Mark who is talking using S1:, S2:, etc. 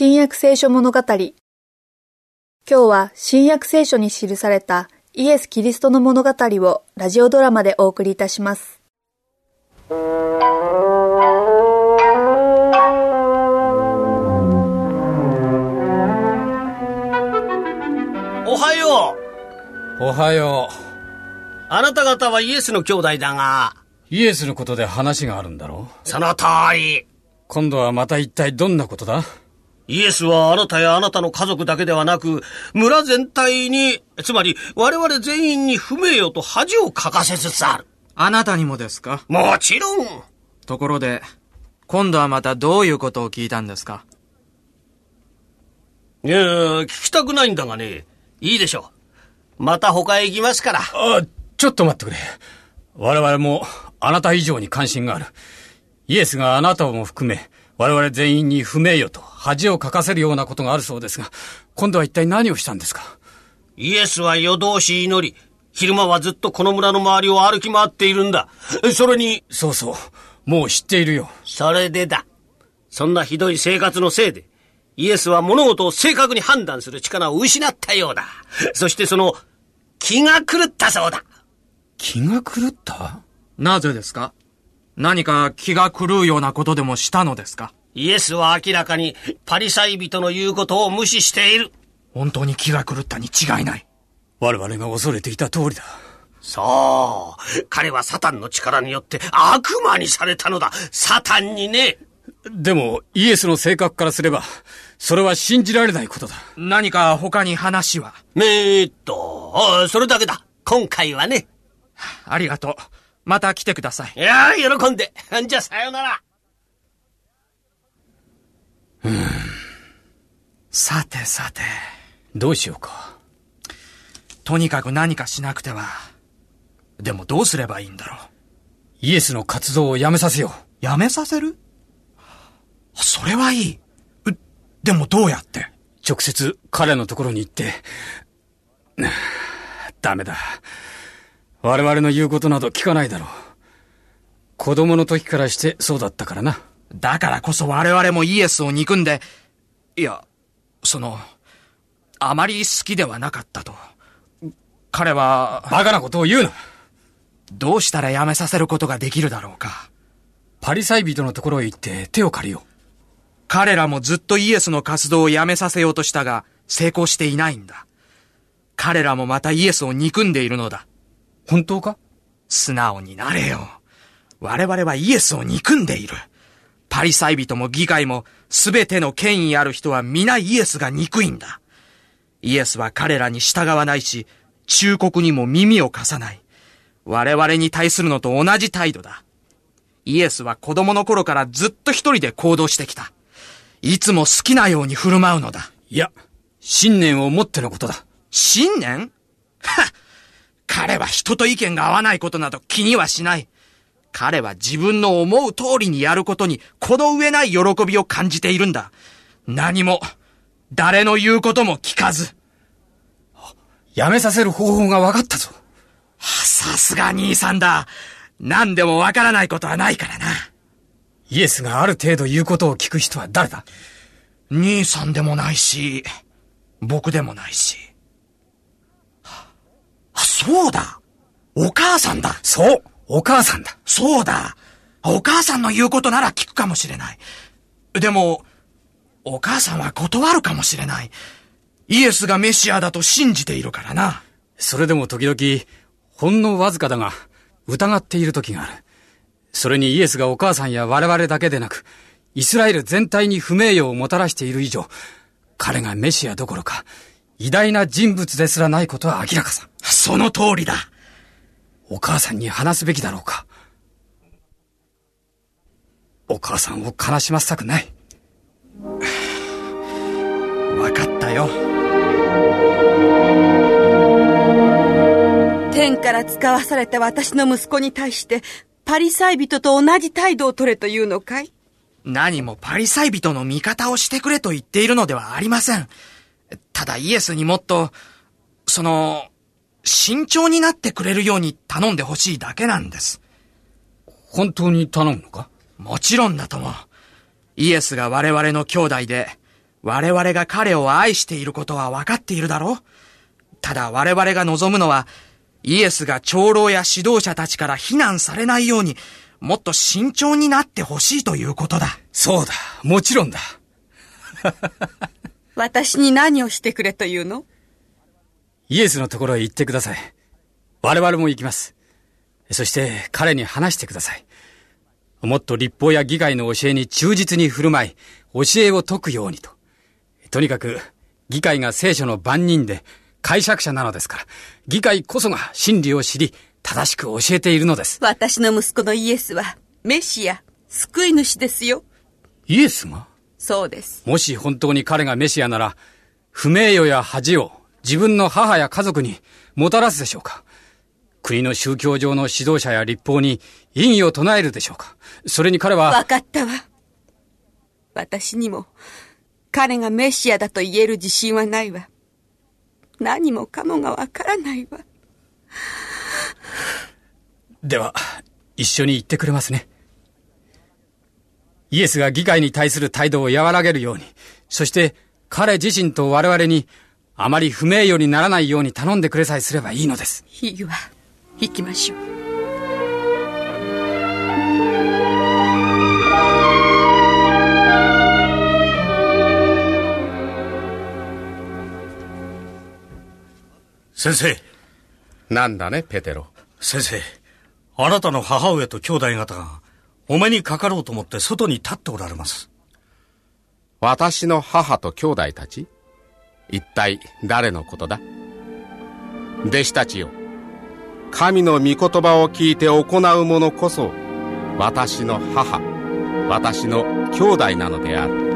S1: 新約聖書物語。今日は新約聖書に記されたイエス・キリストの物語をラジオドラマでお送りいたします。お
S2: はよ
S3: う。おはよう。
S2: あなた方はイエスの兄弟だが。
S3: イエスのことで話があるんだろ
S2: う？その通り。
S3: 今度はまた一体どんなことだ？
S2: イエスはあなたやあなたの家族だけではなく、村全体に、つまり我々全員に不名誉と恥をかかせつつある。
S4: あなたにもですか？
S2: もちろん。
S4: ところで、今度はまたどういうことを聞いたんですか？
S2: いや、聞きたくないんだがね。いいでしょう。また他へ行きますから。
S3: あ、ちょっと待ってくれ。我々もあなた以上に関心がある。イエスがあなたをも含め、我々全員に不名誉と恥をかかせるようなことがあるそうですが、今度は一体何をしたんですか？
S2: イエスは夜通し祈り、昼間はずっとこの村の周りを歩き回っているんだ。それに。
S3: そうそう。もう知っているよ。
S2: それでだ。そんなひどい生活のせいで、イエスは物事を正確に判断する力を失ったようだ。そしてその、気が狂ったそうだ。
S3: 気が狂った？
S4: なぜですか？何か気が狂うようなことでもしたのですか？
S2: イエスは明らかにパリサイ人の言うことを無視している。
S4: 本当に気が狂ったに違いない。
S3: 我々が恐れていた通りだ。
S2: そう。彼はサタンの力によって悪魔にされたのだ。サタンにね。
S3: でも、イエスの性格からすれば、それは信じられないことだ。
S4: 何か他に話は？
S2: えーっと、それだけだ。今回はね。
S4: ありがとう。また来てください。
S2: いや喜んで。じゃあ、さよなら。
S3: うん。
S4: さてさて。
S3: どうしようか。
S4: とにかく何かしなくては。でもどうすればいいんだろう。
S3: イエスの活動をやめさせよう。
S4: やめさせる？それはいい。でもどうやって？
S3: 直接彼のところに行って。ダメだ。我々の言うことなど聞かないだろう。子供の時からしてそうだったからな。
S4: だからこそ我々もイエスを憎んで、いや、その、あまり好きではなかったと。彼は、
S3: バカなことを言うな
S4: どうしたらやめさせることができるだろうか。
S3: パリサイ人のところへ行って手を借りよう。
S4: 彼らもずっとイエスの活動をやめさせようとしたが、成功していないんだ。彼らもまたイエスを憎んでいるのだ。
S3: 本当か？
S4: 素直になれよ。我々はイエスを憎んでいる。パリサイ人も議会もすべての権威ある人は皆イエスが憎いんだ。イエスは彼らに従わないし、忠告にも耳を貸さない。我々に対するのと同じ態度だ。イエスは子供の頃からずっと一人で行動してきた。いつも好きなように振る舞うのだ。
S3: いや、信念を持ってのことだ。
S4: 信念？は 彼は人と意見が合わないことなど気にはしない。彼は自分の思う通りにやることにこの上ない喜びを感じているんだ。何も、誰の言うことも聞かず。
S3: やめさせる方法が分かったぞ。
S4: さすが兄さんだ。何でも分からないことはないからな。
S3: イエスがある程度言うことを聞く人は誰だ？
S4: 兄さんでもないし、僕でもないし。あ、そうだお母さんだ
S3: そうお母さんだ
S4: そうだお母さんの言うことなら聞くかもしれない。でも、お母さんは断るかもしれない。イエスがメシアだと信じているからな。
S3: それでも時々、ほんのわずかだが、疑っている時がある。それにイエスがお母さんや我々だけでなく、イスラエル全体に不名誉をもたらしている以上、彼がメシアどころか、偉大な人物ですらないことは明らかさ。
S4: その通りだ。
S3: お母さんに話すべきだろうか。お母さんを悲しませたくない。
S4: わかったよ。
S5: 天から使わされた私の息子に対して、パリサイ人と同じ態度を取れというのかい？
S4: 何もパリサイ人の味方をしてくれと言っているのではありません。ただイエスにもっと、その、慎重になってくれるように頼んでほしいだけなんです。
S3: 本当に頼むのか？
S4: もちろんだとも。イエスが我々の兄弟で、我々が彼を愛していることは分かっているだろうただ我々が望むのは、イエスが長老や指導者たちから非難されないように、もっと慎重になってほしいということだ。
S3: そうだ。もちろんだ。
S5: 私に何をしてくれというの？
S3: イエスのところへ行ってください。我々も行きます。そして彼に話してください。もっと立法や議会の教えに忠実に振る舞い、教えを解くようにと。とにかく、議会が聖書の番人で、解釈者なのですから、議会こそが真理を知り、正しく教えているのです。
S5: 私の息子のイエスは、メシア、救い主ですよ。
S3: イエスが？
S5: そうです。
S3: もし本当に彼がメシアなら、不名誉や恥を自分の母や家族にもたらすでしょうか？国の宗教上の指導者や立法に異議を唱えるでしょうか？それに彼は。
S5: わかったわ。私にも、彼がメシアだと言える自信はないわ。何もかもがわからないわ。
S3: では、一緒に行ってくれますね。イエスが議会に対する態度を和らげるように、そして彼自身と我々にあまり不名誉にならないように頼んでくれさえすればいいのです。
S5: いいわ。行きましょう。
S2: 先生。
S6: なんだね、ペテロ。
S2: 先生、あなたの母上と兄弟方が、お目にかかろうと思って外に立っておられます。
S6: 私の母と兄弟たち？一体誰のことだ？弟子たちよ。神の御言葉を聞いて行う者こそ、私の母、私の兄弟なのである。